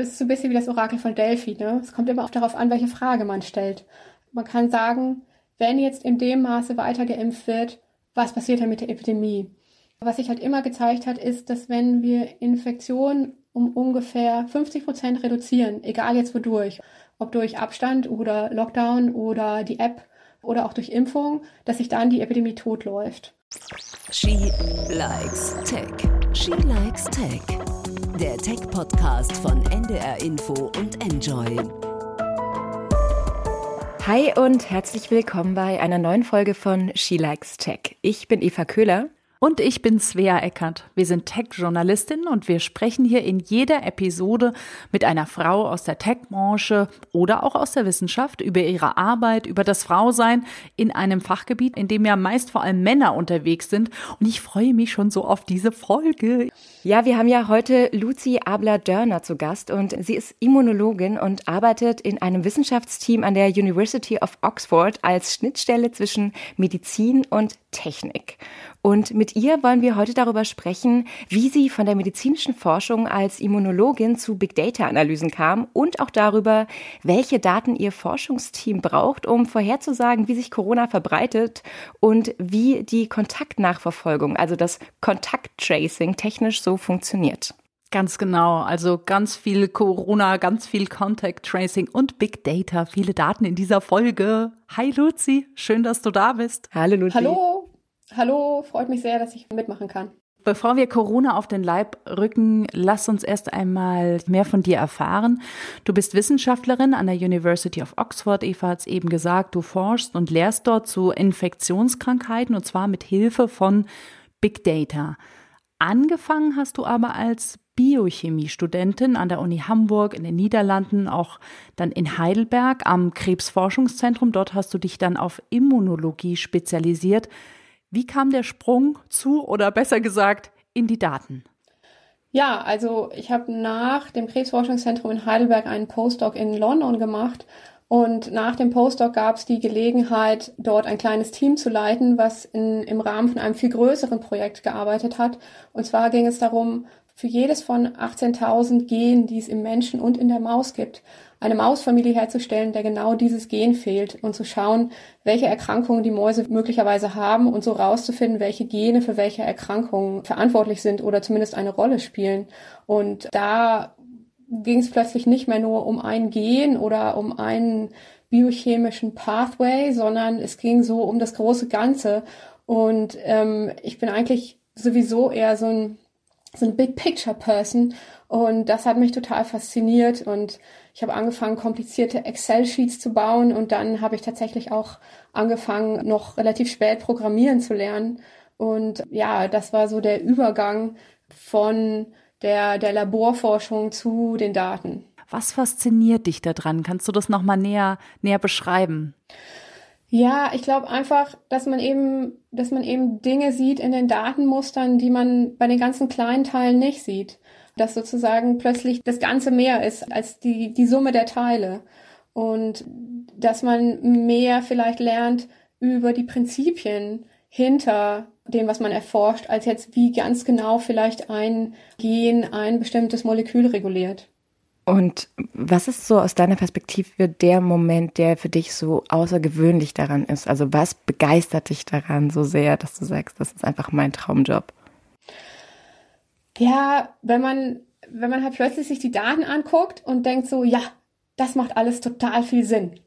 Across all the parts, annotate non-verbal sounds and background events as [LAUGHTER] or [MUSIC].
es ist so ein bisschen wie das Orakel von Delphi. Ne? Es kommt immer auch darauf an, welche Frage man stellt. Man kann sagen, wenn jetzt in dem Maße weiter geimpft wird, was passiert dann mit der Epidemie? Was sich halt immer gezeigt hat, ist, dass wenn wir Infektionen um ungefähr 50 Prozent reduzieren, egal jetzt wodurch, ob durch Abstand oder Lockdown oder die App oder auch durch Impfung, dass sich dann die Epidemie totläuft. She likes Tech. She likes Tech. Der Tech-Podcast von NDR Info und Enjoy. Hi und herzlich willkommen bei einer neuen Folge von She Likes Tech. Ich bin Eva Köhler und ich bin Svea Eckert. Wir sind Tech-Journalistinnen und wir sprechen hier in jeder Episode mit einer Frau aus der Tech-Branche oder auch aus der Wissenschaft über ihre Arbeit, über das Frausein in einem Fachgebiet, in dem ja meist vor allem Männer unterwegs sind. Und ich freue mich schon so auf diese Folge. Ja, wir haben ja heute Lucy Abler-Dörner zu Gast und sie ist Immunologin und arbeitet in einem Wissenschaftsteam an der University of Oxford als Schnittstelle zwischen Medizin und Technik. Und mit ihr wollen wir heute darüber sprechen, wie sie von der medizinischen Forschung als Immunologin zu Big Data Analysen kam und auch darüber, welche Daten ihr Forschungsteam braucht, um vorherzusagen, wie sich Corona verbreitet und wie die Kontaktnachverfolgung, also das Kontakttracing technisch so funktioniert. Ganz genau. Also ganz viel Corona, ganz viel Contact Tracing und Big Data. Viele Daten in dieser Folge. Hi Luzi, schön, dass du da bist. Hallo Luzi. Hallo. Hallo, freut mich sehr, dass ich mitmachen kann. Bevor wir Corona auf den Leib rücken, lass uns erst einmal mehr von dir erfahren. Du bist Wissenschaftlerin an der University of Oxford. Eva hat es eben gesagt, du forschst und lehrst dort zu Infektionskrankheiten und zwar mit Hilfe von Big Data. Angefangen hast du aber als Biochemie-Studentin an der Uni Hamburg in den Niederlanden, auch dann in Heidelberg am Krebsforschungszentrum. Dort hast du dich dann auf Immunologie spezialisiert. Wie kam der Sprung zu oder besser gesagt in die Daten? Ja, also ich habe nach dem Krebsforschungszentrum in Heidelberg einen Postdoc in London gemacht und nach dem Postdoc gab es die Gelegenheit, dort ein kleines Team zu leiten, was in, im Rahmen von einem viel größeren Projekt gearbeitet hat. Und zwar ging es darum, für jedes von 18.000 Genen, die es im Menschen und in der Maus gibt, eine Mausfamilie herzustellen, der genau dieses Gen fehlt und zu schauen, welche Erkrankungen die Mäuse möglicherweise haben und so rauszufinden, welche Gene für welche Erkrankungen verantwortlich sind oder zumindest eine Rolle spielen. Und da ging es plötzlich nicht mehr nur um ein Gen oder um einen biochemischen Pathway, sondern es ging so um das große Ganze. Und ähm, ich bin eigentlich sowieso eher so ein so ein Big Picture Person und das hat mich total fasziniert und ich habe angefangen, komplizierte Excel-Sheets zu bauen und dann habe ich tatsächlich auch angefangen, noch relativ spät programmieren zu lernen. Und ja, das war so der Übergang von der, der Laborforschung zu den Daten. Was fasziniert dich daran? Kannst du das nochmal näher, näher beschreiben? Ja, ich glaube einfach, dass man eben, dass man eben Dinge sieht in den Datenmustern, die man bei den ganzen kleinen Teilen nicht sieht. Dass sozusagen plötzlich das Ganze mehr ist als die, die Summe der Teile. Und dass man mehr vielleicht lernt über die Prinzipien hinter dem, was man erforscht, als jetzt wie ganz genau vielleicht ein Gen ein bestimmtes Molekül reguliert. Und was ist so aus deiner Perspektive der Moment, der für dich so außergewöhnlich daran ist? Also was begeistert dich daran so sehr, dass du sagst, das ist einfach mein Traumjob? Ja, wenn man, wenn man halt plötzlich sich die Daten anguckt und denkt so, ja, das macht alles total viel Sinn.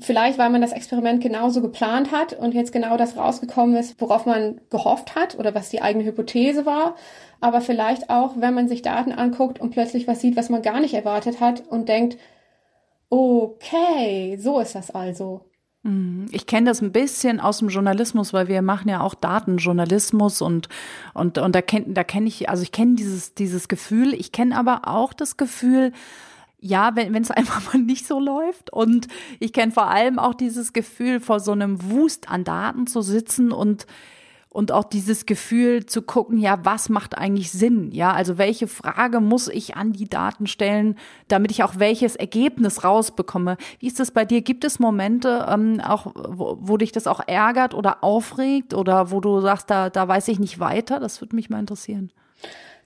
Vielleicht, weil man das Experiment genauso geplant hat und jetzt genau das rausgekommen ist, worauf man gehofft hat oder was die eigene Hypothese war aber vielleicht auch, wenn man sich Daten anguckt und plötzlich was sieht, was man gar nicht erwartet hat und denkt, okay, so ist das also. Mhm. Ich kenne das ein bisschen aus dem Journalismus, weil wir machen ja auch Datenjournalismus und und und da kenne da kenne ich also ich kenne dieses dieses Gefühl, ich kenne aber auch das Gefühl, ja, wenn es [LAUGHS] einfach mal nicht so läuft und ich kenne vor allem auch dieses Gefühl vor so einem Wust an Daten zu sitzen und und auch dieses Gefühl zu gucken, ja, was macht eigentlich Sinn? Ja, also welche Frage muss ich an die Daten stellen, damit ich auch welches Ergebnis rausbekomme? Wie ist das bei dir? Gibt es Momente, ähm, auch, wo, wo dich das auch ärgert oder aufregt oder wo du sagst, da, da weiß ich nicht weiter? Das würde mich mal interessieren.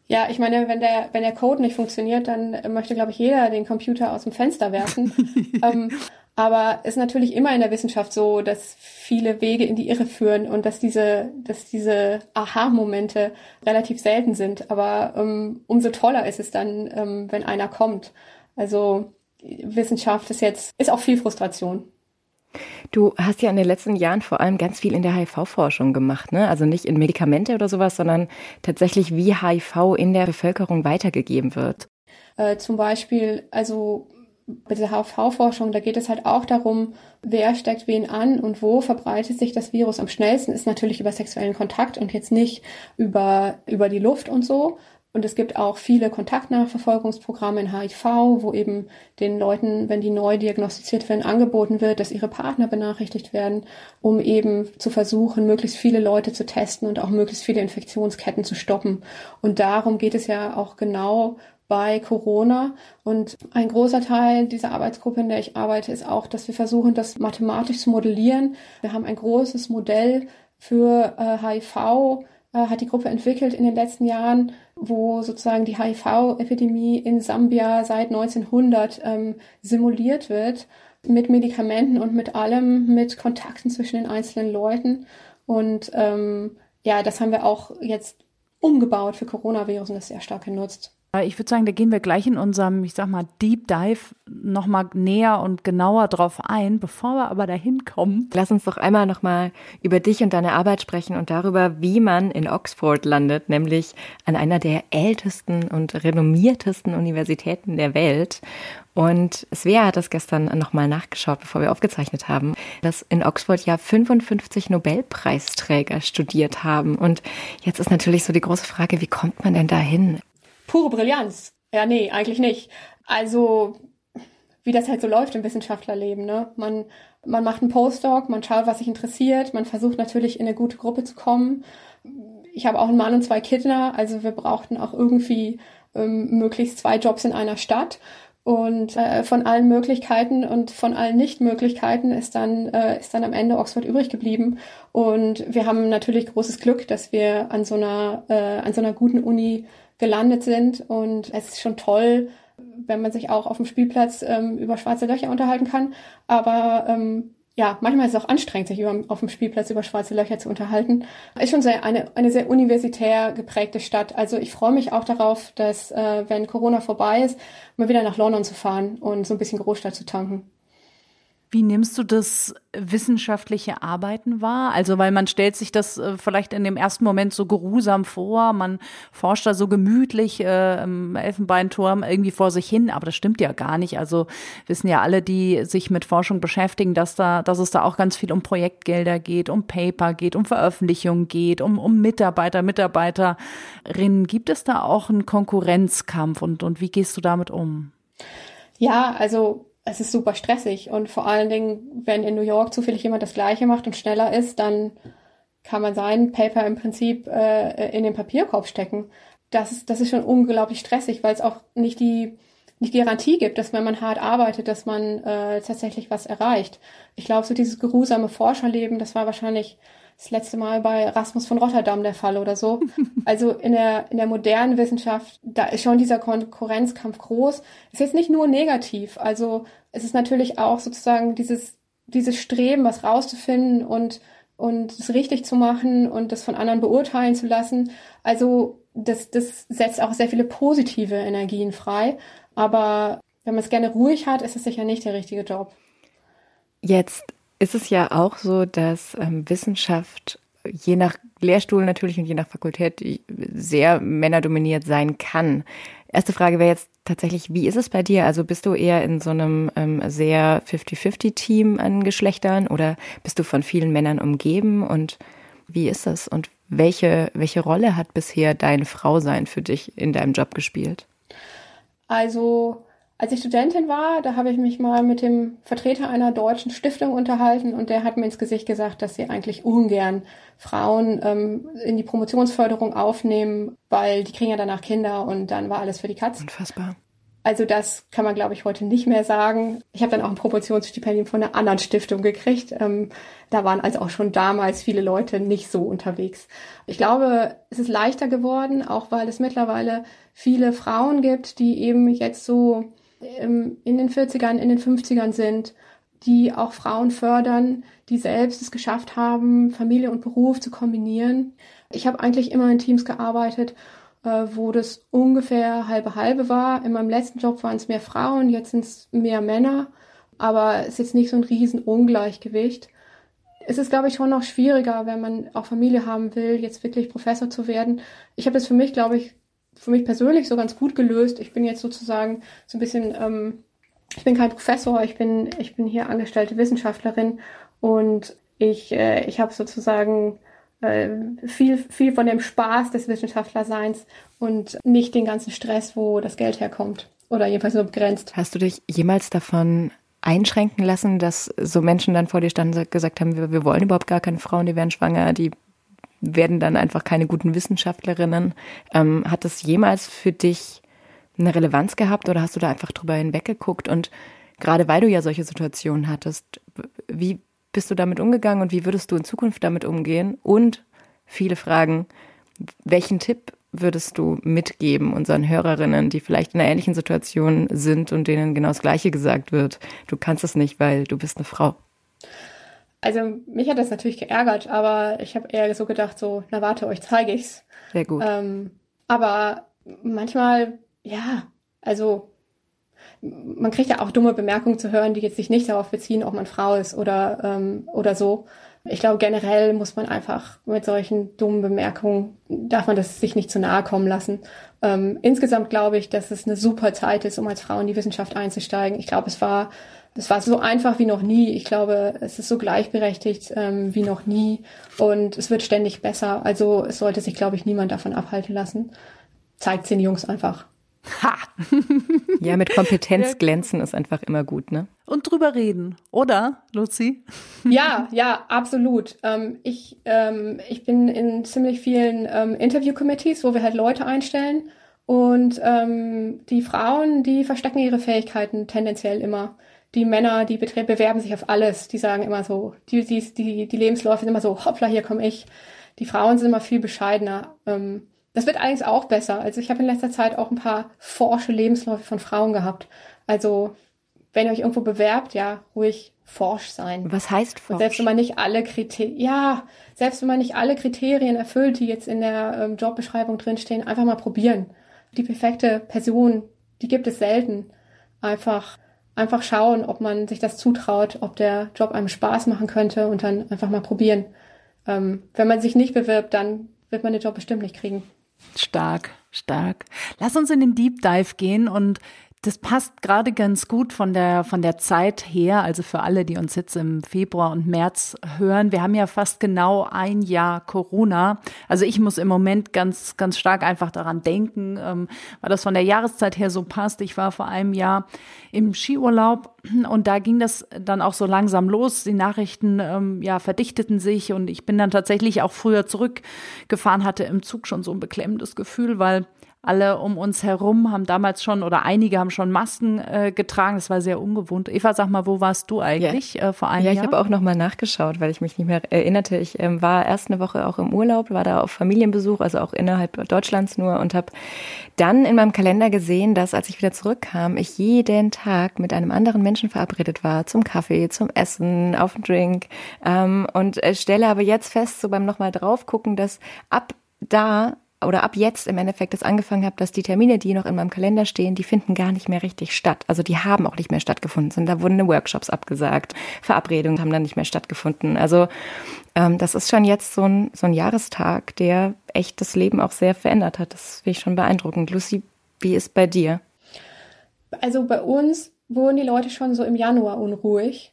Ja, ich meine, wenn der, wenn der Code nicht funktioniert, dann möchte, glaube ich, jeder den Computer aus dem Fenster werfen. [LAUGHS] ähm, aber es ist natürlich immer in der Wissenschaft so, dass viele Wege in die Irre führen und dass diese, dass diese Aha-Momente relativ selten sind. Aber ähm, umso toller ist es dann, ähm, wenn einer kommt. Also Wissenschaft ist jetzt, ist auch viel Frustration. Du hast ja in den letzten Jahren vor allem ganz viel in der HIV-Forschung gemacht, ne? Also nicht in Medikamente oder sowas, sondern tatsächlich, wie HIV in der Bevölkerung weitergegeben wird. Äh, zum Beispiel, also bei der HIV-Forschung, da geht es halt auch darum, wer steckt wen an und wo verbreitet sich das Virus am schnellsten, ist natürlich über sexuellen Kontakt und jetzt nicht über, über die Luft und so. Und es gibt auch viele Kontaktnachverfolgungsprogramme in HIV, wo eben den Leuten, wenn die neu diagnostiziert werden, angeboten wird, dass ihre Partner benachrichtigt werden, um eben zu versuchen, möglichst viele Leute zu testen und auch möglichst viele Infektionsketten zu stoppen. Und darum geht es ja auch genau bei Corona. Und ein großer Teil dieser Arbeitsgruppe, in der ich arbeite, ist auch, dass wir versuchen, das mathematisch zu modellieren. Wir haben ein großes Modell für äh, HIV, äh, hat die Gruppe entwickelt in den letzten Jahren, wo sozusagen die HIV-Epidemie in Sambia seit 1900 ähm, simuliert wird mit Medikamenten und mit allem, mit Kontakten zwischen den einzelnen Leuten. Und ähm, ja, das haben wir auch jetzt umgebaut für Coronavirus und das sehr stark genutzt. Ich würde sagen, da gehen wir gleich in unserem, ich sag mal, Deep Dive nochmal näher und genauer drauf ein. Bevor wir aber dahin kommen. Lass uns doch einmal nochmal über dich und deine Arbeit sprechen und darüber, wie man in Oxford landet, nämlich an einer der ältesten und renommiertesten Universitäten der Welt. Und Svea hat das gestern nochmal nachgeschaut, bevor wir aufgezeichnet haben, dass in Oxford ja 55 Nobelpreisträger studiert haben. Und jetzt ist natürlich so die große Frage, wie kommt man denn dahin? Pure Brillanz. Ja, nee, eigentlich nicht. Also, wie das halt so läuft im Wissenschaftlerleben, ne? Man, man macht einen Postdoc, man schaut, was sich interessiert, man versucht natürlich in eine gute Gruppe zu kommen. Ich habe auch einen Mann und zwei Kinder, also wir brauchten auch irgendwie ähm, möglichst zwei Jobs in einer Stadt. Und äh, von allen Möglichkeiten und von allen Nichtmöglichkeiten ist dann, äh, ist dann am Ende Oxford übrig geblieben. Und wir haben natürlich großes Glück, dass wir an so einer, äh, an so einer guten Uni gelandet sind. Und es ist schon toll, wenn man sich auch auf dem Spielplatz ähm, über schwarze Löcher unterhalten kann. Aber ähm, ja, manchmal ist es auch anstrengend, sich über, auf dem Spielplatz über schwarze Löcher zu unterhalten. Ist schon sehr, eine, eine sehr universitär geprägte Stadt. Also ich freue mich auch darauf, dass, äh, wenn Corona vorbei ist, mal wieder nach London zu fahren und so ein bisschen Großstadt zu tanken. Wie nimmst du das wissenschaftliche Arbeiten wahr? Also, weil man stellt sich das äh, vielleicht in dem ersten Moment so geruhsam vor, man forscht da so gemütlich äh, im Elfenbeinturm irgendwie vor sich hin, aber das stimmt ja gar nicht. Also wissen ja alle, die sich mit Forschung beschäftigen, dass da, dass es da auch ganz viel um Projektgelder geht, um Paper geht, um Veröffentlichungen geht, um, um Mitarbeiter, Mitarbeiterinnen. Gibt es da auch einen Konkurrenzkampf und, und wie gehst du damit um? Ja, also es ist super stressig und vor allen Dingen, wenn in New York zufällig jemand das Gleiche macht und schneller ist, dann kann man sein Paper im Prinzip äh, in den Papierkorb stecken. Das ist, das ist schon unglaublich stressig, weil es auch nicht die nicht Garantie gibt, dass wenn man hart arbeitet, dass man äh, tatsächlich was erreicht. Ich glaube, so dieses geruhsame Forscherleben, das war wahrscheinlich das letzte Mal bei Rasmus von Rotterdam der Fall oder so. [LAUGHS] Also in der, in der modernen Wissenschaft, da ist schon dieser Konkurrenzkampf groß. Ist jetzt nicht nur negativ. Also es ist natürlich auch sozusagen dieses, dieses Streben, was rauszufinden und, und es richtig zu machen und das von anderen beurteilen zu lassen. Also das, das setzt auch sehr viele positive Energien frei. Aber wenn man es gerne ruhig hat, ist es sicher nicht der richtige Job. Jetzt ist es ja auch so, dass ähm, Wissenschaft je nach Lehrstuhl natürlich und je nach Fakultät sehr männerdominiert sein kann. Erste Frage wäre jetzt tatsächlich, wie ist es bei dir? Also bist du eher in so einem ähm, sehr 50-50-Team an Geschlechtern oder bist du von vielen Männern umgeben? Und wie ist das? Und welche, welche Rolle hat bisher dein Frausein für dich in deinem Job gespielt? Also als ich Studentin war, da habe ich mich mal mit dem Vertreter einer deutschen Stiftung unterhalten und der hat mir ins Gesicht gesagt, dass sie eigentlich ungern Frauen ähm, in die Promotionsförderung aufnehmen, weil die kriegen ja danach Kinder und dann war alles für die Katz. Unfassbar. Also das kann man, glaube ich, heute nicht mehr sagen. Ich habe dann auch ein Promotionsstipendium von einer anderen Stiftung gekriegt. Ähm, da waren also auch schon damals viele Leute nicht so unterwegs. Ich glaube, es ist leichter geworden, auch weil es mittlerweile viele Frauen gibt, die eben jetzt so ähm, in den 40ern, in den 50ern sind, die auch Frauen fördern, die selbst es geschafft haben, Familie und Beruf zu kombinieren. Ich habe eigentlich immer in Teams gearbeitet äh, wo das ungefähr halbe halbe war. In meinem letzten Job waren es mehr Frauen, jetzt sind es mehr Männer, aber es ist jetzt nicht so ein riesen Ungleichgewicht. Es ist, glaube ich, schon noch schwieriger, wenn man auch Familie haben will, jetzt wirklich Professor zu werden. Ich habe das für mich, glaube ich, für mich persönlich so ganz gut gelöst. Ich bin jetzt sozusagen so ein bisschen, ähm, ich bin kein Professor, ich bin, ich bin hier angestellte Wissenschaftlerin und ich, äh, ich habe sozusagen äh, viel, viel von dem Spaß des Wissenschaftlerseins und nicht den ganzen Stress, wo das Geld herkommt. Oder jedenfalls nur begrenzt. Hast du dich jemals davon einschränken lassen, dass so Menschen dann vor dir standen und gesagt haben, wir, wir wollen überhaupt gar keine Frauen, die werden schwanger, die werden dann einfach keine guten Wissenschaftlerinnen. Ähm, hat das jemals für dich eine Relevanz gehabt oder hast du da einfach drüber hinweggeguckt? Und gerade weil du ja solche Situationen hattest, wie, bist du damit umgegangen und wie würdest du in Zukunft damit umgehen? Und viele Fragen, welchen Tipp würdest du mitgeben unseren Hörerinnen, die vielleicht in einer ähnlichen Situation sind und denen genau das Gleiche gesagt wird? Du kannst es nicht, weil du bist eine Frau. Also mich hat das natürlich geärgert, aber ich habe eher so gedacht, so, na warte, euch zeige ich's. Sehr gut. Ähm, aber manchmal, ja, also man kriegt ja auch dumme Bemerkungen zu hören, die jetzt sich nicht darauf beziehen, ob man Frau ist oder, ähm, oder so. Ich glaube, generell muss man einfach mit solchen dummen Bemerkungen, darf man das sich nicht zu nahe kommen lassen. Ähm, insgesamt glaube ich, dass es eine super Zeit ist, um als Frau in die Wissenschaft einzusteigen. Ich glaube, es war, es war so einfach wie noch nie. Ich glaube, es ist so gleichberechtigt ähm, wie noch nie und es wird ständig besser. Also es sollte sich, glaube ich, niemand davon abhalten lassen. Zeigt den Jungs einfach. Ha! [LAUGHS] ja, mit Kompetenz glänzen ist einfach immer gut, ne? Und drüber reden, oder, Luzi? [LAUGHS] Ja, ja, absolut. Ähm, ich, ähm, ich bin in ziemlich vielen ähm, Interview-Committees, wo wir halt Leute einstellen. Und ähm, die Frauen, die verstecken ihre Fähigkeiten tendenziell immer. Die Männer, die bewerben sich auf alles. Die sagen immer so, die, die, die, die Lebensläufe sind immer so, hoppla, hier komme ich. Die Frauen sind immer viel bescheidener. Ähm, das wird allerdings auch besser. Also ich habe in letzter Zeit auch ein paar forsche Lebensläufe von Frauen gehabt. Also wenn ihr euch irgendwo bewerbt, ja, ruhig forsch sein. Was heißt forsch? Und selbst wenn man nicht alle Kriterien, ja, selbst wenn man nicht alle Kriterien erfüllt, die jetzt in der ähm, Jobbeschreibung drinstehen, einfach mal probieren. Die perfekte Person, die gibt es selten. Einfach, einfach schauen, ob man sich das zutraut, ob der Job einem Spaß machen könnte und dann einfach mal probieren. Ähm, wenn man sich nicht bewirbt, dann wird man den Job bestimmt nicht kriegen. Stark, stark. Lass uns in den Deep Dive gehen und das passt gerade ganz gut von der, von der Zeit her, also für alle, die uns jetzt im Februar und März hören. Wir haben ja fast genau ein Jahr Corona. Also ich muss im Moment ganz, ganz stark einfach daran denken, ähm, weil das von der Jahreszeit her so passt. Ich war vor einem Jahr im Skiurlaub und da ging das dann auch so langsam los. Die Nachrichten, ähm, ja, verdichteten sich und ich bin dann tatsächlich auch früher zurückgefahren, hatte im Zug schon so ein beklemmendes Gefühl, weil alle um uns herum haben damals schon oder einige haben schon Masken äh, getragen. Das war sehr ungewohnt. Eva, sag mal, wo warst du eigentlich ja. äh, vor einem ja, Jahr? Ja, ich habe auch noch mal nachgeschaut, weil ich mich nicht mehr erinnerte. Ich ähm, war erst eine Woche auch im Urlaub, war da auf Familienbesuch, also auch innerhalb Deutschlands nur und habe dann in meinem Kalender gesehen, dass als ich wieder zurückkam, ich jeden Tag mit einem anderen Menschen verabredet war zum Kaffee, zum Essen, auf den Drink ähm, und äh, stelle aber jetzt fest, so beim nochmal drauf gucken, dass ab da oder ab jetzt im Endeffekt das angefangen habe, dass die Termine, die noch in meinem Kalender stehen, die finden gar nicht mehr richtig statt. Also die haben auch nicht mehr stattgefunden. Da wurden Workshops abgesagt, Verabredungen haben dann nicht mehr stattgefunden. Also ähm, das ist schon jetzt so ein, so ein Jahrestag, der echt das Leben auch sehr verändert hat. Das finde ich schon beeindruckend. Lucy, wie ist bei dir? Also bei uns wurden die Leute schon so im Januar unruhig.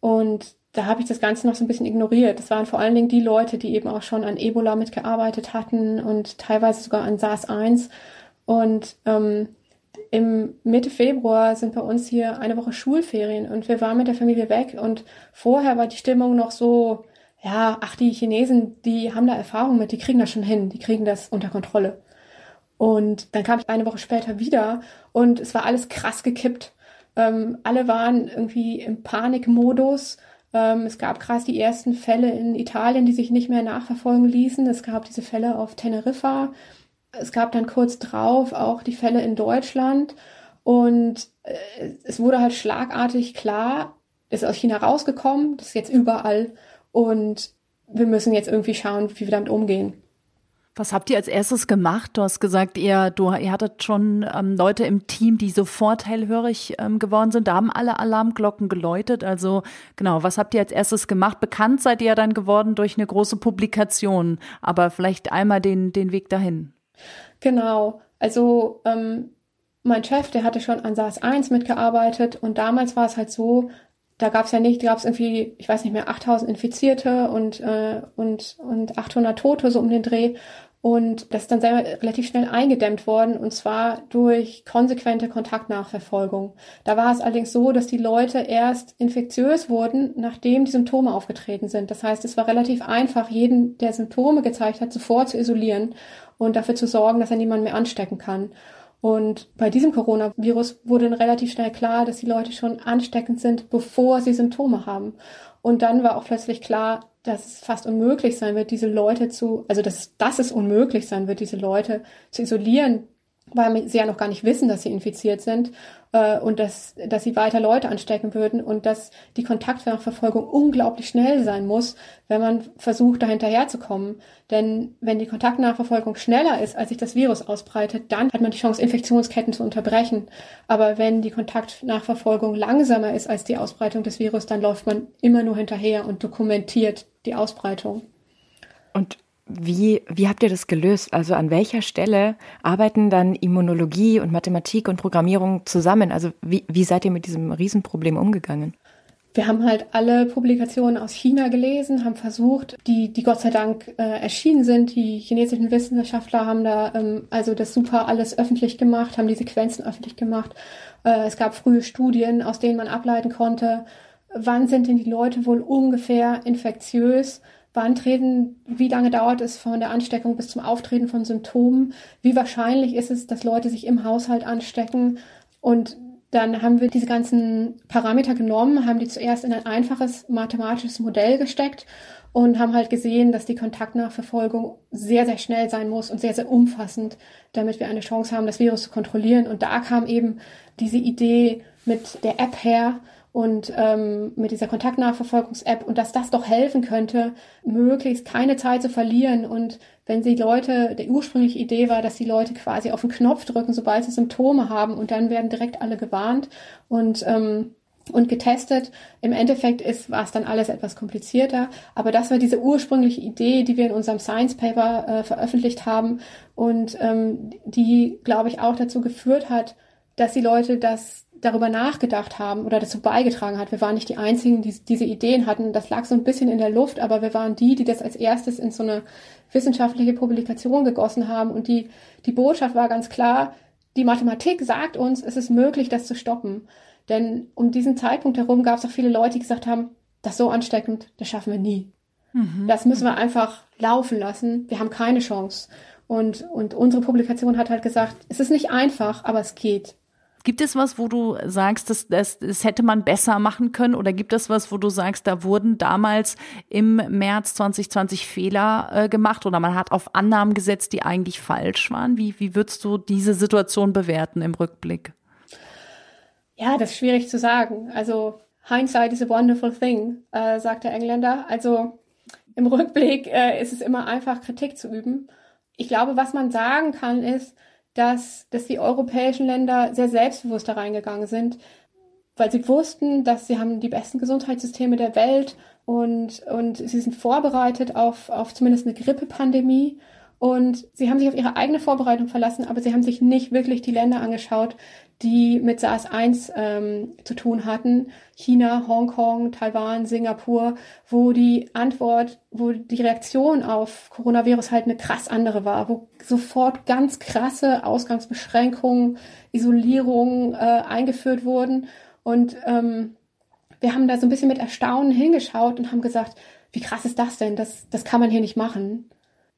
Und da habe ich das Ganze noch so ein bisschen ignoriert. Das waren vor allen Dingen die Leute, die eben auch schon an Ebola mitgearbeitet hatten und teilweise sogar an SARS-1. Und ähm, im Mitte Februar sind bei uns hier eine Woche Schulferien und wir waren mit der Familie weg und vorher war die Stimmung noch so, ja, ach, die Chinesen, die haben da Erfahrung mit, die kriegen das schon hin, die kriegen das unter Kontrolle. Und dann kam ich eine Woche später wieder und es war alles krass gekippt. Ähm, alle waren irgendwie im Panikmodus. Ähm, es gab krass die ersten Fälle in Italien, die sich nicht mehr nachverfolgen ließen. Es gab diese Fälle auf Teneriffa. Es gab dann kurz drauf auch die Fälle in Deutschland. Und äh, es wurde halt schlagartig klar, ist aus China rausgekommen, das ist jetzt überall. Und wir müssen jetzt irgendwie schauen, wie wir damit umgehen. Was habt ihr als erstes gemacht? Du hast gesagt, ihr, du, ihr hattet schon ähm, Leute im Team, die sofort hellhörig ähm, geworden sind. Da haben alle Alarmglocken geläutet. Also genau, was habt ihr als erstes gemacht? Bekannt seid ihr dann geworden durch eine große Publikation, aber vielleicht einmal den, den Weg dahin. Genau, also ähm, mein Chef, der hatte schon an SARS-1 mitgearbeitet und damals war es halt so, da gab es ja nicht, gab es irgendwie, ich weiß nicht mehr, 8000 Infizierte und, äh, und, und 800 Tote so um den Dreh. Und das ist dann selber relativ schnell eingedämmt worden, und zwar durch konsequente Kontaktnachverfolgung. Da war es allerdings so, dass die Leute erst infektiös wurden, nachdem die Symptome aufgetreten sind. Das heißt, es war relativ einfach, jeden, der Symptome gezeigt hat, sofort zu isolieren und dafür zu sorgen, dass er niemanden mehr anstecken kann. Und bei diesem Coronavirus wurde dann relativ schnell klar, dass die Leute schon ansteckend sind, bevor sie Symptome haben. Und dann war auch plötzlich klar, dass es fast unmöglich sein wird, diese Leute zu, also dass, dass es unmöglich sein wird, diese Leute zu isolieren, weil sie ja noch gar nicht wissen, dass sie infiziert sind äh, und dass, dass sie weiter Leute anstecken würden und dass die Kontaktnachverfolgung unglaublich schnell sein muss, wenn man versucht, da hinterherzukommen. Denn wenn die Kontaktnachverfolgung schneller ist, als sich das Virus ausbreitet, dann hat man die Chance, Infektionsketten zu unterbrechen. Aber wenn die Kontaktnachverfolgung langsamer ist als die Ausbreitung des Virus, dann läuft man immer nur hinterher und dokumentiert die Ausbreitung. Und wie, wie habt ihr das gelöst? Also an welcher Stelle arbeiten dann Immunologie und Mathematik und Programmierung zusammen? Also wie, wie seid ihr mit diesem Riesenproblem umgegangen? Wir haben halt alle Publikationen aus China gelesen, haben versucht, die, die Gott sei Dank äh, erschienen sind. Die chinesischen Wissenschaftler haben da ähm, also das super alles öffentlich gemacht, haben die Sequenzen öffentlich gemacht. Äh, es gab frühe Studien, aus denen man ableiten konnte, wann sind denn die Leute wohl ungefähr infektiös Wann treten, wie lange dauert es von der Ansteckung bis zum Auftreten von Symptomen? Wie wahrscheinlich ist es, dass Leute sich im Haushalt anstecken? Und dann haben wir diese ganzen Parameter genommen, haben die zuerst in ein einfaches mathematisches Modell gesteckt und haben halt gesehen, dass die Kontaktnachverfolgung sehr, sehr schnell sein muss und sehr, sehr umfassend, damit wir eine Chance haben, das Virus zu kontrollieren. Und da kam eben diese Idee mit der App her, und ähm, mit dieser Kontaktnachverfolgungs-App und dass das doch helfen könnte, möglichst keine Zeit zu verlieren und wenn die Leute, der ursprüngliche Idee war, dass die Leute quasi auf den Knopf drücken, sobald sie Symptome haben und dann werden direkt alle gewarnt und ähm, und getestet. Im Endeffekt ist, war es dann alles etwas komplizierter, aber das war diese ursprüngliche Idee, die wir in unserem Science Paper äh, veröffentlicht haben und ähm, die, glaube ich, auch dazu geführt hat, dass die Leute das darüber nachgedacht haben oder dazu beigetragen hat. Wir waren nicht die Einzigen, die diese Ideen hatten. Das lag so ein bisschen in der Luft, aber wir waren die, die das als erstes in so eine wissenschaftliche Publikation gegossen haben. Und die, die Botschaft war ganz klar, die Mathematik sagt uns, es ist möglich, das zu stoppen. Denn um diesen Zeitpunkt herum gab es auch viele Leute, die gesagt haben, das ist so ansteckend, das schaffen wir nie. Mhm. Das müssen wir einfach laufen lassen. Wir haben keine Chance. Und, und unsere Publikation hat halt gesagt, es ist nicht einfach, aber es geht. Gibt es was, wo du sagst, das, das, das hätte man besser machen können? Oder gibt es was, wo du sagst, da wurden damals im März 2020 Fehler äh, gemacht oder man hat auf Annahmen gesetzt, die eigentlich falsch waren? Wie, wie würdest du diese Situation bewerten im Rückblick? Ja, das ist schwierig zu sagen. Also Hindsight is a wonderful thing, äh, sagt der Engländer. Also im Rückblick äh, ist es immer einfach, Kritik zu üben. Ich glaube, was man sagen kann, ist, dass, dass die europäischen Länder sehr selbstbewusst da reingegangen sind, weil sie wussten, dass sie haben die besten Gesundheitssysteme der Welt und, und sie sind vorbereitet auf, auf zumindest eine Grippepandemie. Und sie haben sich auf ihre eigene Vorbereitung verlassen, aber sie haben sich nicht wirklich die Länder angeschaut, die mit SARS-1 ähm, zu tun hatten. China, Hongkong, Taiwan, Singapur, wo die Antwort, wo die Reaktion auf Coronavirus halt eine krass andere war, wo sofort ganz krasse Ausgangsbeschränkungen, Isolierung äh, eingeführt wurden. Und ähm, wir haben da so ein bisschen mit Erstaunen hingeschaut und haben gesagt, wie krass ist das denn? Das, das kann man hier nicht machen.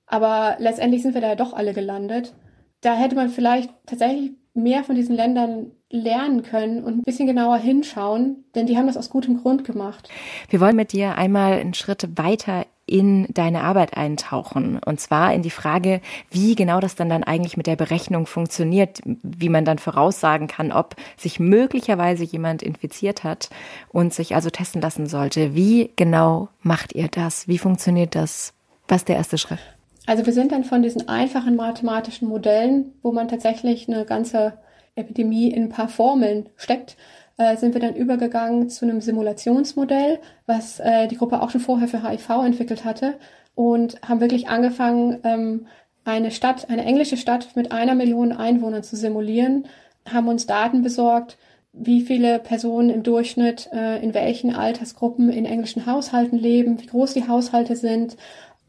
Aber letztendlich sind wir da ja doch alle gelandet. da hätte man vielleicht tatsächlich mehr von diesen Ländern lernen können und ein bisschen genauer hinschauen, denn die haben das aus gutem Grund gemacht. Wir wollen mit dir einmal einen Schritt weiter in deine Arbeit eintauchen. Und zwar in die Frage, wie genau das dann dann eigentlich mit der Berechnung funktioniert, wie man dann voraussagen kann, ob sich möglicherweise jemand infiziert hat und sich also testen lassen sollte. Wie genau macht ihr das? Wie funktioniert das? Was ist der erste Schritt? Also wir sind dann von diesen einfachen mathematischen Modellen, wo man tatsächlich eine ganze Epidemie in ein paar Formeln steckt, äh, sind wir dann übergegangen zu einem Simulationsmodell, was äh, die Gruppe auch schon vorher für HIV entwickelt hatte und haben wirklich angefangen, ähm, eine Stadt, eine englische Stadt mit einer Million Einwohnern zu simulieren, haben uns Daten besorgt, wie viele Personen im Durchschnitt äh, in welchen Altersgruppen in englischen Haushalten leben, wie groß die Haushalte sind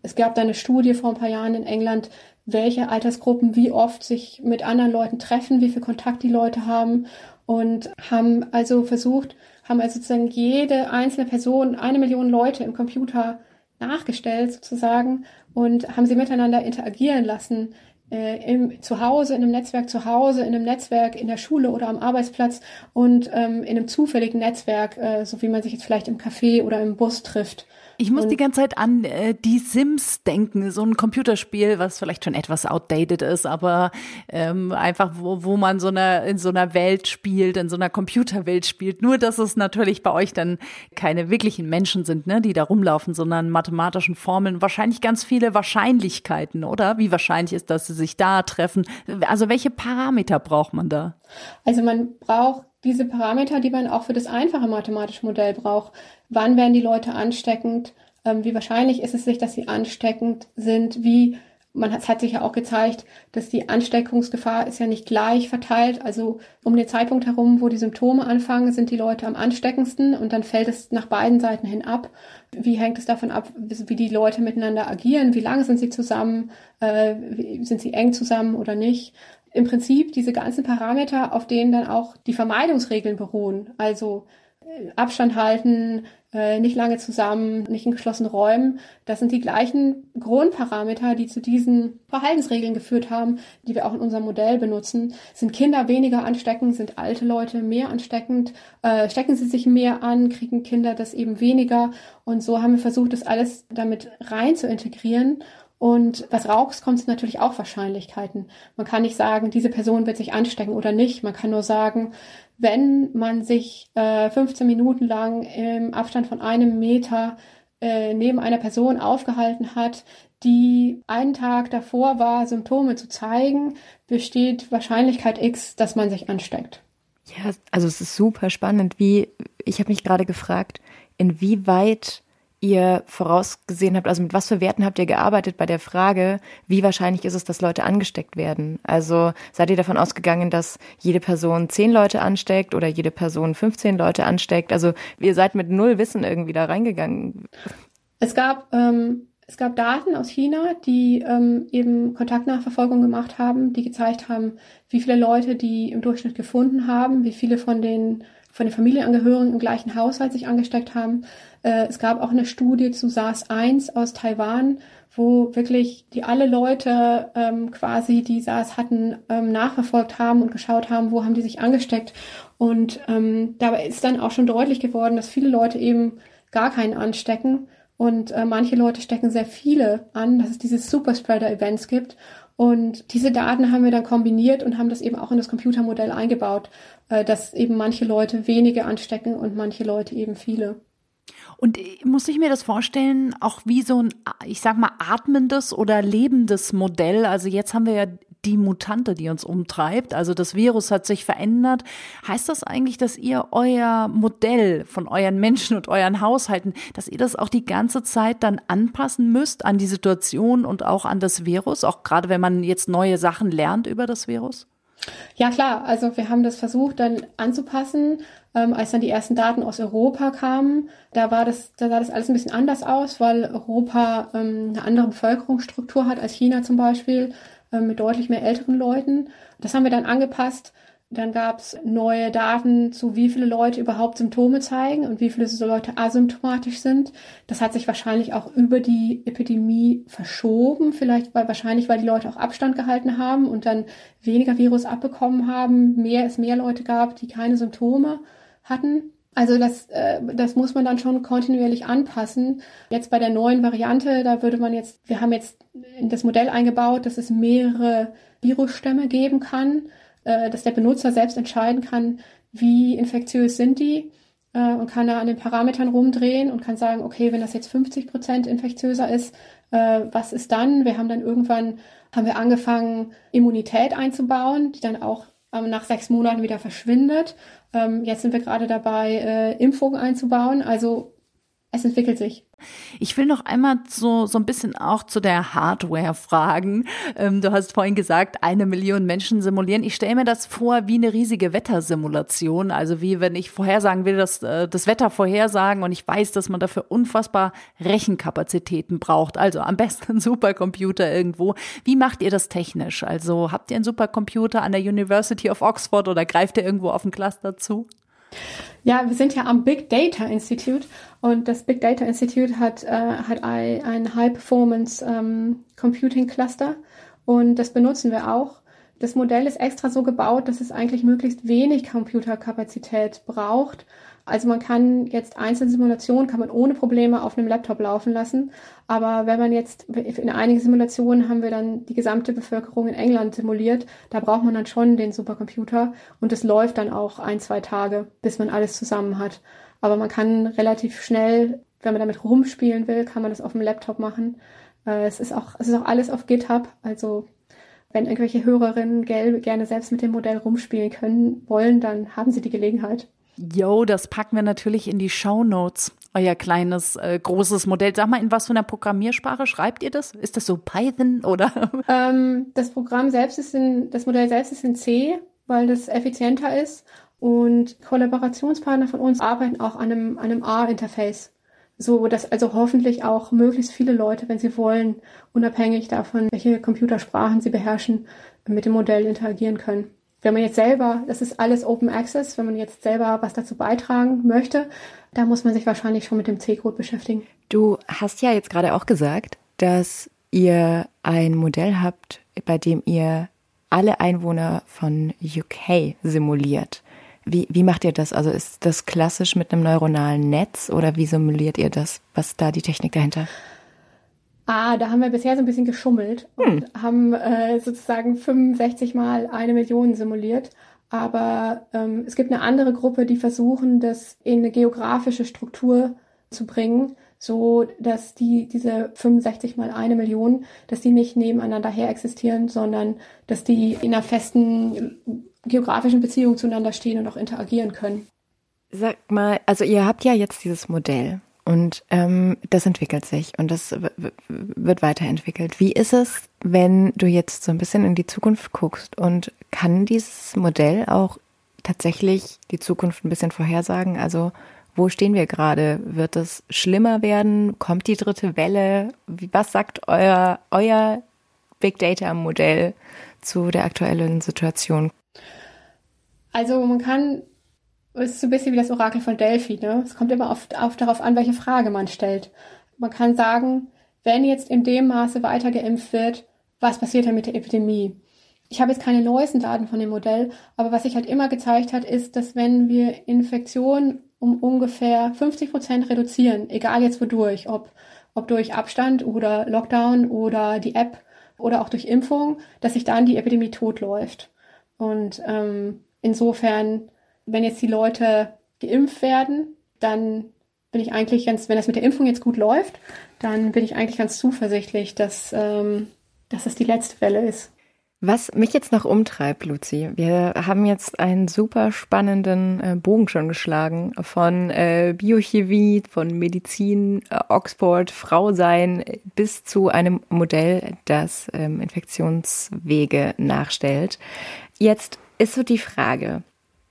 es gab da eine Studie vor ein paar Jahren in England, welche Altersgruppen wie oft sich mit anderen Leuten treffen, wie viel Kontakt die Leute haben und haben also versucht, haben also sozusagen jede einzelne Person, eine Million Leute im Computer nachgestellt sozusagen und haben sie miteinander interagieren lassen äh, im Zuhause, in einem Netzwerk zu Hause, in einem Netzwerk in der Schule oder am Arbeitsplatz und ähm, in einem zufälligen Netzwerk, äh, so wie man sich jetzt vielleicht im Café oder im Bus trifft. Ich muss und die ganze Zeit an äh, die Sims denken, so ein Computerspiel, was vielleicht schon etwas outdated ist, aber ähm, einfach, wo, wo man so eine, in so einer Welt spielt, in so einer Computerwelt spielt. Nur, dass es natürlich bei euch dann keine wirklichen Menschen sind, ne, die da rumlaufen, sondern mathematischen Formeln. Wahrscheinlich ganz viele Wahrscheinlichkeiten, oder? Wie wahrscheinlich ist, dass sie sich da treffen? Also welche Parameter braucht man da? Also man braucht diese Parameter, die man auch für das einfache mathematische Modell braucht. Wann werden die Leute ansteckend? Ähm, wie wahrscheinlich ist es sich, dass sie ansteckend sind? Wie man hat, hat sich ja auch gezeigt, dass die Ansteckungsgefahr ist ja nicht gleich verteilt. Also um den Zeitpunkt herum, wo die Symptome anfangen, sind die Leute am ansteckendsten und dann fällt es nach beiden Seiten hin ab. Wie hängt es davon ab, wie die Leute miteinander agieren? Wie lange sind sie zusammen? Äh, sind sie eng zusammen oder nicht? Im Prinzip diese ganzen Parameter, auf denen dann auch die Vermeidungsregeln beruhen. Also äh, Abstand halten, äh, nicht lange zusammen, nicht in geschlossenen Räumen. Das sind die gleichen Grundparameter, die zu diesen Verhaltensregeln geführt haben, die wir auch in unserem Modell benutzen. Sind Kinder weniger ansteckend, sind alte Leute mehr ansteckend, äh, stecken sie sich mehr an, kriegen Kinder das eben weniger. Und so haben wir versucht, das alles damit rein zu integrieren und was rauskommt, sind natürlich auch Wahrscheinlichkeiten. Man kann nicht sagen, diese Person wird sich anstecken oder nicht. Man kann nur sagen, wenn man sich äh, 15 Minuten lang im Abstand von einem Meter äh, neben einer Person aufgehalten hat, die einen Tag davor war, Symptome zu zeigen, besteht Wahrscheinlichkeit X, dass man sich ansteckt. Ja, also es ist super spannend. Wie ich habe mich gerade gefragt, inwieweit ihr vorausgesehen habt, also mit was für Werten habt ihr gearbeitet bei der Frage, wie wahrscheinlich ist es, dass Leute angesteckt werden? Also seid ihr davon ausgegangen, dass jede Person zehn Leute ansteckt oder jede Person 15 Leute ansteckt? Also ihr seid mit null Wissen irgendwie da reingegangen. Es gab ähm, es gab Daten aus China, die ähm, eben Kontaktnachverfolgung gemacht haben, die gezeigt haben, wie viele Leute die im Durchschnitt gefunden haben, wie viele von den von den Familienangehörigen im gleichen Haushalt sich angesteckt haben. Äh, es gab auch eine Studie zu SARS-1 aus Taiwan, wo wirklich die alle Leute ähm, quasi, die SARS hatten, ähm, nachverfolgt haben und geschaut haben, wo haben die sich angesteckt. Und ähm, dabei ist dann auch schon deutlich geworden, dass viele Leute eben gar keinen anstecken. Und äh, manche Leute stecken sehr viele an, dass es diese Superspreader-Events gibt. Und diese Daten haben wir dann kombiniert und haben das eben auch in das Computermodell eingebaut, äh, dass eben manche Leute wenige anstecken und manche Leute eben viele. Und muss ich mir das vorstellen, auch wie so ein, ich sag mal, atmendes oder lebendes Modell? Also jetzt haben wir ja die Mutante, die uns umtreibt. Also das Virus hat sich verändert. Heißt das eigentlich, dass ihr euer Modell von euren Menschen und euren Haushalten, dass ihr das auch die ganze Zeit dann anpassen müsst an die Situation und auch an das Virus, auch gerade wenn man jetzt neue Sachen lernt über das Virus? Ja klar, also wir haben das versucht dann anzupassen, ähm, als dann die ersten Daten aus Europa kamen. Da war das, da sah das alles ein bisschen anders aus, weil Europa ähm, eine andere Bevölkerungsstruktur hat als China zum Beispiel, ähm, mit deutlich mehr älteren Leuten. Das haben wir dann angepasst. Dann gab es neue Daten zu, wie viele Leute überhaupt Symptome zeigen und wie viele Leute asymptomatisch sind. Das hat sich wahrscheinlich auch über die Epidemie verschoben, vielleicht weil wahrscheinlich, weil die Leute auch Abstand gehalten haben und dann weniger Virus abbekommen haben, mehr es mehr Leute gab, die keine Symptome hatten. Also das, äh, das muss man dann schon kontinuierlich anpassen. Jetzt bei der neuen Variante, da würde man jetzt, wir haben jetzt in das Modell eingebaut, dass es mehrere Virusstämme geben kann, äh, dass der Benutzer selbst entscheiden kann, wie infektiös sind die äh, und kann da an den Parametern rumdrehen und kann sagen, okay, wenn das jetzt 50 Prozent infektiöser ist, äh, was ist dann? Wir haben dann irgendwann, haben wir angefangen, Immunität einzubauen, die dann auch ähm, nach sechs Monaten wieder verschwindet. Ähm, jetzt sind wir gerade dabei, äh, Impfungen einzubauen. Also es entwickelt sich. Ich will noch einmal so, so ein bisschen auch zu der Hardware fragen. Ähm, du hast vorhin gesagt, eine Million Menschen simulieren. Ich stelle mir das vor wie eine riesige Wettersimulation. Also wie wenn ich vorhersagen will, dass äh, das Wetter vorhersagen und ich weiß, dass man dafür unfassbar Rechenkapazitäten braucht. Also am besten ein Supercomputer irgendwo. Wie macht ihr das technisch? Also habt ihr einen Supercomputer an der University of Oxford oder greift ihr irgendwo auf ein Cluster zu? Ja, wir sind ja am Big Data Institute und das Big Data Institute hat, äh, hat ein, High Performance ähm, Computing Cluster und das benutzen wir auch. Das Modell ist extra so gebaut, dass es eigentlich möglichst wenig Computerkapazität braucht also man kann jetzt einzelne Simulationen kann man ohne Probleme auf einem Laptop laufen lassen. Aber wenn man jetzt in einigen Simulationen haben wir dann die gesamte Bevölkerung in England simuliert, da braucht man dann schon den Supercomputer und es läuft dann auch ein, zwei Tage, bis man alles zusammen hat. Aber man kann relativ schnell, wenn man damit rumspielen will, kann man das auf dem Laptop machen. Äh, es ist auch, es ist auch alles auf GitHub. Also wenn irgendwelche Hörerinnen gerne selbst mit dem Modell rumspielen können wollen, dann haben sie die Gelegenheit. Yo, das packen wir natürlich in die Show Notes. Euer kleines, äh, großes Modell. Sag mal, in was für einer Programmiersprache schreibt ihr das? Ist das so Python oder? [LAUGHS] Ähm, das Programm selbst ist in, das Modell selbst ist in C, weil das effizienter ist. Und Kollaborationspartner von uns arbeiten auch an einem, an einem R-Interface. So, dass also hoffentlich auch möglichst viele Leute, wenn sie wollen, unabhängig davon, welche Computersprachen sie beherrschen, mit dem Modell interagieren können. Wenn man jetzt selber, das ist alles Open Access, wenn man jetzt selber was dazu beitragen möchte, da muss man sich wahrscheinlich schon mit dem C-Code beschäftigen. Du hast ja jetzt gerade auch gesagt, dass ihr ein Modell habt, bei dem ihr alle Einwohner von UK simuliert. Wie, wie macht ihr das? Also ist das klassisch mit einem neuronalen Netz oder wie simuliert ihr das? Was ist da die Technik dahinter? Ah, da haben wir bisher so ein bisschen geschummelt und hm. haben äh, sozusagen 65 mal eine Million simuliert. Aber ähm, es gibt eine andere Gruppe, die versuchen, das in eine geografische Struktur zu bringen, so dass die diese 65 mal eine Million, dass die nicht nebeneinander her existieren, sondern dass die in einer festen geografischen Beziehung zueinander stehen und auch interagieren können. Sag mal, also ihr habt ja jetzt dieses Modell und ähm, das entwickelt sich und das wird weiterentwickelt. Wie ist es, wenn du jetzt so ein bisschen in die Zukunft guckst und kann dieses Modell auch tatsächlich die Zukunft ein bisschen vorhersagen? Also wo stehen wir gerade? Wird es schlimmer werden? Kommt die dritte Welle? Was sagt euer, euer Big Data Modell zu der aktuellen Situation? Also man kann es ist so ein bisschen wie das Orakel von Delphi. Ne? Es kommt immer oft, oft darauf an, welche Frage man stellt. Man kann sagen, wenn jetzt in dem Maße weiter geimpft wird, was passiert dann mit der Epidemie? Ich habe jetzt keine neuesten Daten von dem Modell, aber was sich halt immer gezeigt hat, ist, dass wenn wir Infektionen um ungefähr 50 Prozent reduzieren, egal jetzt wodurch, ob, ob durch Abstand oder Lockdown oder die App oder auch durch Impfung, dass sich dann die Epidemie totläuft. Und ähm, insofern wenn jetzt die Leute geimpft werden, dann bin ich eigentlich ganz, wenn das mit der Impfung jetzt gut läuft, dann bin ich eigentlich ganz zuversichtlich, dass, ähm, dass das die letzte Welle ist. Was mich jetzt noch umtreibt, Luzi, wir haben jetzt einen super spannenden äh, Bogen schon geschlagen von äh, Biochemie, von Medizin, äh, Oxford, Frau sein bis zu einem Modell, das ähm, Infektionswege nachstellt. Jetzt ist so die Frage,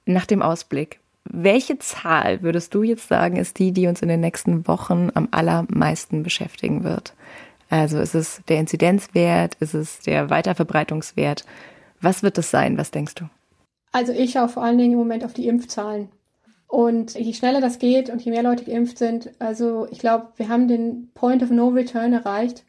nach dem Ausblick, welche Zahl würdest du jetzt sagen, ist die, die uns in den nächsten Wochen am allermeisten beschäftigen wird? Also ist es der Inzidenzwert, ist es der Weiterverbreitungswert? Was wird es sein? Was denkst du? Also ich schaue vor allen Dingen im Moment auf die Impfzahlen. Und je schneller das geht und je mehr Leute geimpft sind, also ich glaube, wir haben den Point of No Return erreicht.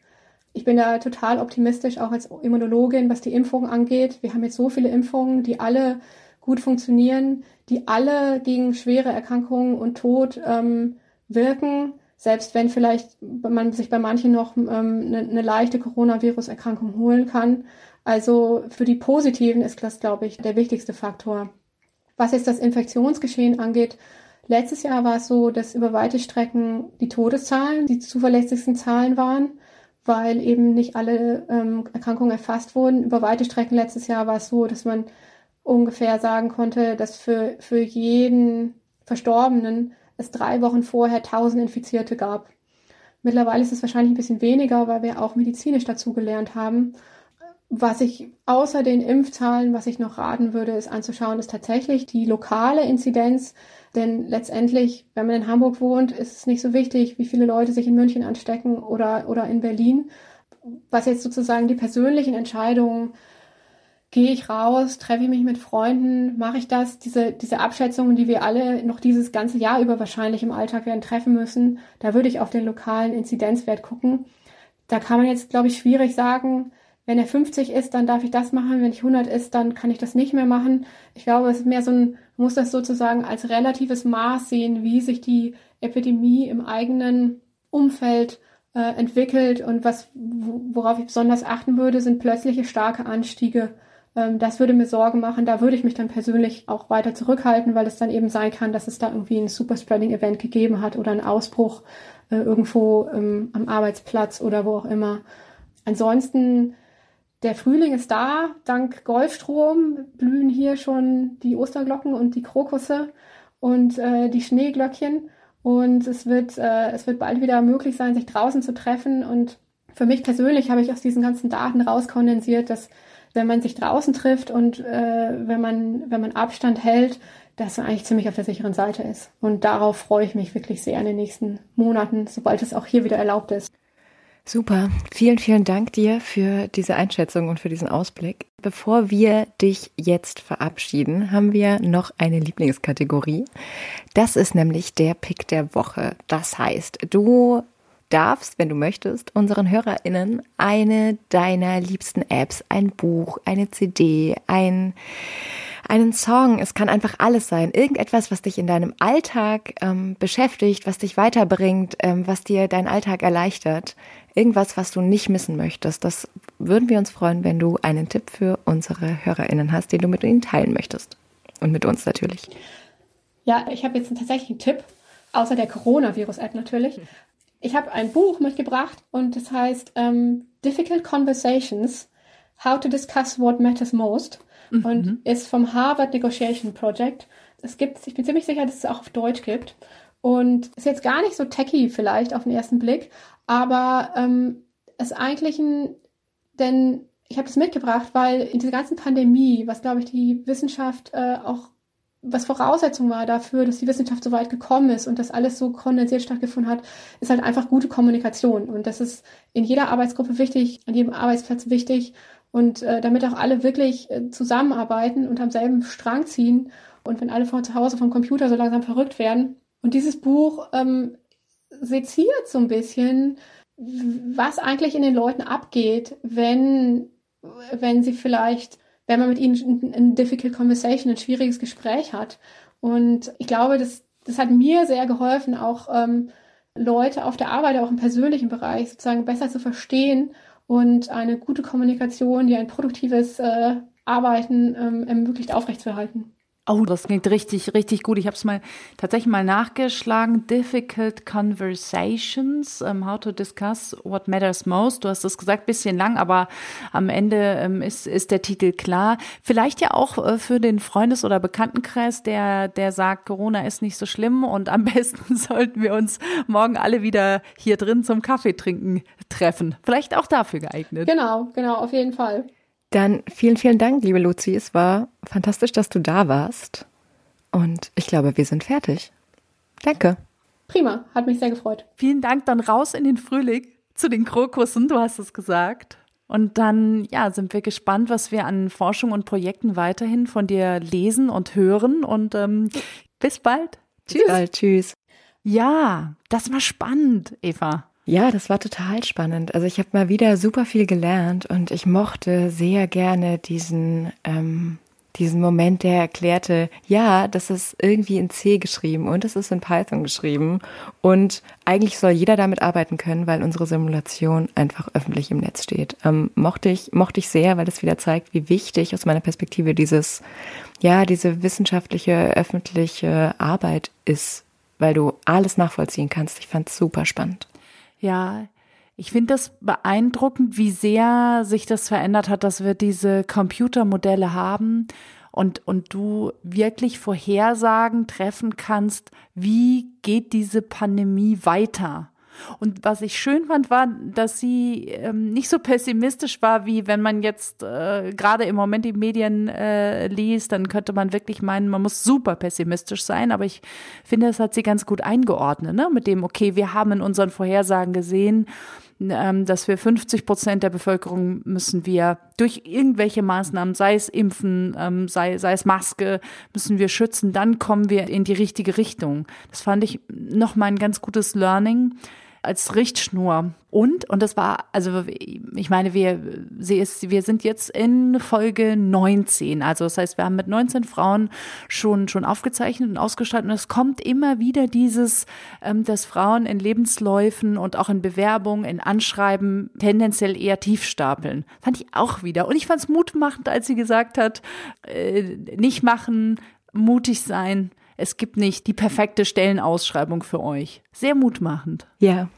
Ich bin da total optimistisch, auch als Immunologin, was die Impfungen angeht. Wir haben jetzt so viele Impfungen, die alle gut funktionieren, die alle gegen schwere Erkrankungen und Tod ähm, wirken, selbst wenn vielleicht man sich bei manchen noch ähm, eine, eine leichte Coronavirus-Erkrankung holen kann. Also für die Positiven ist das, glaube ich, der wichtigste Faktor. Was jetzt das Infektionsgeschehen angeht, letztes Jahr war es so, dass über weite Strecken die Todeszahlen die zuverlässigsten Zahlen waren, weil eben nicht alle ähm, Erkrankungen erfasst wurden. Über weite Strecken letztes Jahr war es so, dass man ungefähr sagen konnte, dass für, für jeden Verstorbenen es drei Wochen vorher 1000 Infizierte gab. Mittlerweile ist es wahrscheinlich ein bisschen weniger, weil wir auch medizinisch dazu gelernt haben. Was ich außer den Impfzahlen, was ich noch raten würde, ist anzuschauen, ist tatsächlich die lokale Inzidenz. Denn letztendlich, wenn man in Hamburg wohnt, ist es nicht so wichtig, wie viele Leute sich in München anstecken oder, oder in Berlin. Was jetzt sozusagen die persönlichen Entscheidungen gehe ich raus, treffe ich mich mit Freunden, mache ich das, diese, diese Abschätzungen, die wir alle noch dieses ganze Jahr über wahrscheinlich im Alltag werden treffen müssen, da würde ich auf den lokalen Inzidenzwert gucken. Da kann man jetzt, glaube ich, schwierig sagen, wenn er 50 ist, dann darf ich das machen, wenn ich 100 ist, dann kann ich das nicht mehr machen. Ich glaube, es ist mehr so ein, muss das sozusagen als relatives Maß sehen, wie sich die Epidemie im eigenen Umfeld äh, entwickelt und was, worauf ich besonders achten würde, sind plötzliche starke Anstiege ähm, das würde mir Sorgen machen. Da würde ich mich dann persönlich auch weiter zurückhalten, weil es dann eben sein kann, dass es da irgendwie ein Superspreading-Event gegeben hat oder einen Ausbruch äh, irgendwo ähm, am Arbeitsplatz oder wo auch immer. Ansonsten, der Frühling ist da. Dank Golfstrom blühen hier schon die Osterglocken und die Krokusse und äh, die Schneeglöckchen. Und es wird, äh, es wird bald wieder möglich sein, sich draußen zu treffen. Und für mich persönlich habe ich aus diesen ganzen Daten rauskondensiert, dass wenn man sich draußen trifft und äh, wenn man wenn man Abstand hält, dass man eigentlich ziemlich auf der sicheren Seite ist. Und darauf freue ich mich wirklich sehr in den nächsten Monaten, sobald es auch hier wieder erlaubt ist. Super. Vielen, vielen Dank dir für diese Einschätzung und für diesen Ausblick. Bevor wir dich jetzt verabschieden, haben wir noch eine Lieblingskategorie. Das ist nämlich der Pick der Woche. Das heißt, du darfst, wenn du möchtest, unseren HörerInnen eine deiner liebsten Apps, ein Buch, eine CD, ein, einen Song, es kann einfach alles sein. Irgendetwas, was dich in deinem Alltag ähm, beschäftigt, was dich weiterbringt, ähm, was dir deinen Alltag erleichtert. Irgendwas, was du nicht missen möchtest. Das würden wir uns freuen, wenn du einen Tipp für unsere HörerInnen hast, den du mit ihnen teilen möchtest. Und mit uns natürlich. Ja, ich habe jetzt tatsächlich einen Tipp, außer der Coronavirus-App natürlich. Ich habe ein Buch mitgebracht und das heißt ähm, Difficult Conversations, How to Discuss What Matters Most mhm. und ist vom Harvard Negotiation Project. Es gibt, ich bin ziemlich sicher, dass es auch auf Deutsch gibt und ist jetzt gar nicht so techy vielleicht auf den ersten Blick, aber ähm, ist eigentlich ein, denn ich habe das mitgebracht, weil in dieser ganzen Pandemie, was glaube ich die Wissenschaft äh, auch was Voraussetzung war dafür, dass die Wissenschaft so weit gekommen ist und das alles so kondensiert stattgefunden hat, ist halt einfach gute Kommunikation. Und das ist in jeder Arbeitsgruppe wichtig, an jedem Arbeitsplatz wichtig. Und äh, damit auch alle wirklich äh, zusammenarbeiten und am selben Strang ziehen. Und wenn alle von zu Hause vom Computer so langsam verrückt werden. Und dieses Buch ähm, seziert so ein bisschen, was eigentlich in den Leuten abgeht, wenn, wenn sie vielleicht wenn man mit ihnen ein difficult conversation, ein schwieriges Gespräch hat. Und ich glaube, das, das hat mir sehr geholfen, auch ähm, Leute auf der Arbeit, auch im persönlichen Bereich sozusagen besser zu verstehen und eine gute Kommunikation, die ein produktives äh, Arbeiten ähm, ermöglicht, aufrechtzuerhalten. Oh, das klingt richtig, richtig gut. Ich habe es mal tatsächlich mal nachgeschlagen. Difficult Conversations, um, ähm, How to Discuss What Matters Most. Du hast es gesagt, bisschen lang, aber am Ende um, ähm, ist, ist der Titel klar. Vielleicht ja auch uh, für den Freundes- oder Bekanntenkreis, der, der sagt, Corona ist nicht so schlimm und am [LAUGHS] besten sollten wir uns morgen alle wieder hier drin zum Kaffee trinken treffen. Vielleicht auch dafür geeignet. Genau, genau, auf jeden Fall. Dann vielen, vielen Dank, liebe Luzi. Es war fantastisch, dass du da warst. Und ich glaube, wir sind fertig. Danke. Prima, hat mich sehr gefreut. Vielen Dank. Dann raus in den Frühling zu den Krokussen, du hast es gesagt. Und dann, ja, sind wir gespannt, was wir an Forschung und Projekten weiterhin von dir lesen und hören. Und ähm, bis bald. Tschüss. Bis bald. Tschüss. Ja, das war spannend, Eva. Ja, das war total spannend. Also ich habe mal wieder super viel gelernt und ich mochte sehr gerne diesen ähm, diesen Moment, der erklärte, ja, das ist irgendwie in C geschrieben und es ist in Python geschrieben und eigentlich soll jeder damit arbeiten können, weil unsere Simulation einfach öffentlich im Netz steht. Ähm, mochte ich, mochte ich sehr, weil es wieder zeigt, wie wichtig aus meiner Perspektive dieses, ja, diese wissenschaftliche, öffentliche Arbeit ist, weil du alles nachvollziehen kannst. Ich fand es super spannend. Ja, ich finde das beeindruckend, wie sehr sich das verändert hat, dass wir diese Computermodelle haben und, und du wirklich Vorhersagen treffen kannst, wie geht diese Pandemie weiter. Und was ich schön fand, war, dass sie ähm, nicht so pessimistisch war, wie wenn man jetzt äh, gerade im Moment die Medien äh, liest, dann könnte man wirklich meinen, man muss super pessimistisch sein. Aber ich finde, das hat sie ganz gut eingeordnet, ne? Mit dem, okay, wir haben in unseren Vorhersagen gesehen, ähm, dass wir 50 Prozent der Bevölkerung müssen wir durch irgendwelche Maßnahmen, sei es Impfen, ähm, sei, sei es Maske, müssen wir schützen, dann kommen wir in die richtige Richtung. Das fand ich nochmal ein ganz gutes Learning als Richtschnur. Und, und das war, also ich meine, wir, sie ist, wir sind jetzt in Folge 19. Also das heißt, wir haben mit 19 Frauen schon, schon aufgezeichnet und ausgestaltet. Und es kommt immer wieder dieses, ähm, dass Frauen in Lebensläufen und auch in Bewerbungen, in Anschreiben tendenziell eher tief stapeln. Fand ich auch wieder. Und ich fand es mutmachend, als sie gesagt hat, äh, nicht machen, mutig sein es gibt nicht die perfekte Stellenausschreibung für euch. Sehr mutmachend. Ja.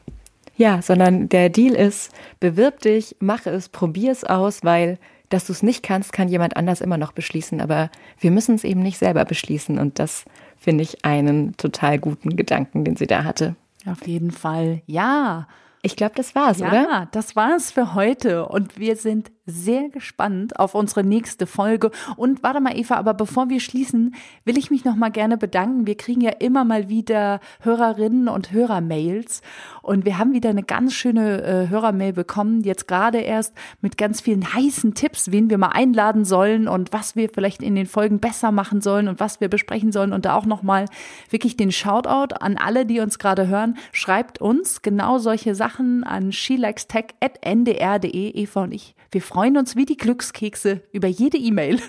Ja, sondern der Deal ist, bewirb dich, mache es, probier es aus, weil dass du es nicht kannst, kann jemand anders immer noch beschließen, aber wir müssen es eben nicht selber beschließen und das finde ich einen total guten Gedanken, den sie da hatte. Auf jeden Fall. Ja. Ich glaube, das war's, ja, oder? Ja, das war's für heute. Und wir sind sehr gespannt auf unsere nächste Folge. Und warte mal, Eva, aber bevor wir schließen, will ich mich noch mal gerne bedanken. Wir kriegen ja immer mal wieder Hörerinnen und Hörermails. Und wir haben wieder eine ganz schöne äh, Hörermail bekommen, jetzt gerade erst mit ganz vielen heißen Tipps, wen wir mal einladen sollen und was wir vielleicht in den Folgen besser machen sollen und was wir besprechen sollen. Und da auch noch mal wirklich den Shoutout an alle, die uns gerade hören. Schreibt uns genau solche Sachen an shelikestech.ndr.de. Eva und ich, wir freuen uns wie die Glückskekse über jede E-Mail.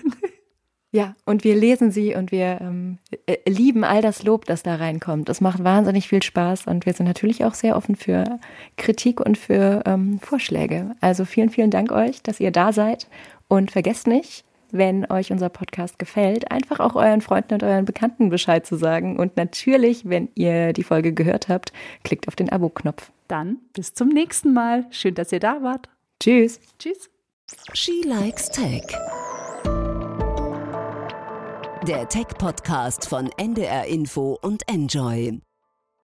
Ja, und wir lesen sie und wir ähm, äh, lieben all das Lob, das da reinkommt. Es macht wahnsinnig viel Spaß und wir sind natürlich auch sehr offen für Kritik und für ähm, Vorschläge. Also vielen, vielen Dank euch, dass ihr da seid und vergesst nicht, wenn euch unser Podcast gefällt, einfach auch euren Freunden und euren Bekannten Bescheid zu sagen. Und natürlich, wenn ihr die Folge gehört habt, klickt auf den Abo-Knopf. Dann bis zum nächsten Mal. Schön, dass ihr da wart. Tschüss. Tschüss. She Likes Tech. Der Tech-Podcast von NDR Info und Enjoy.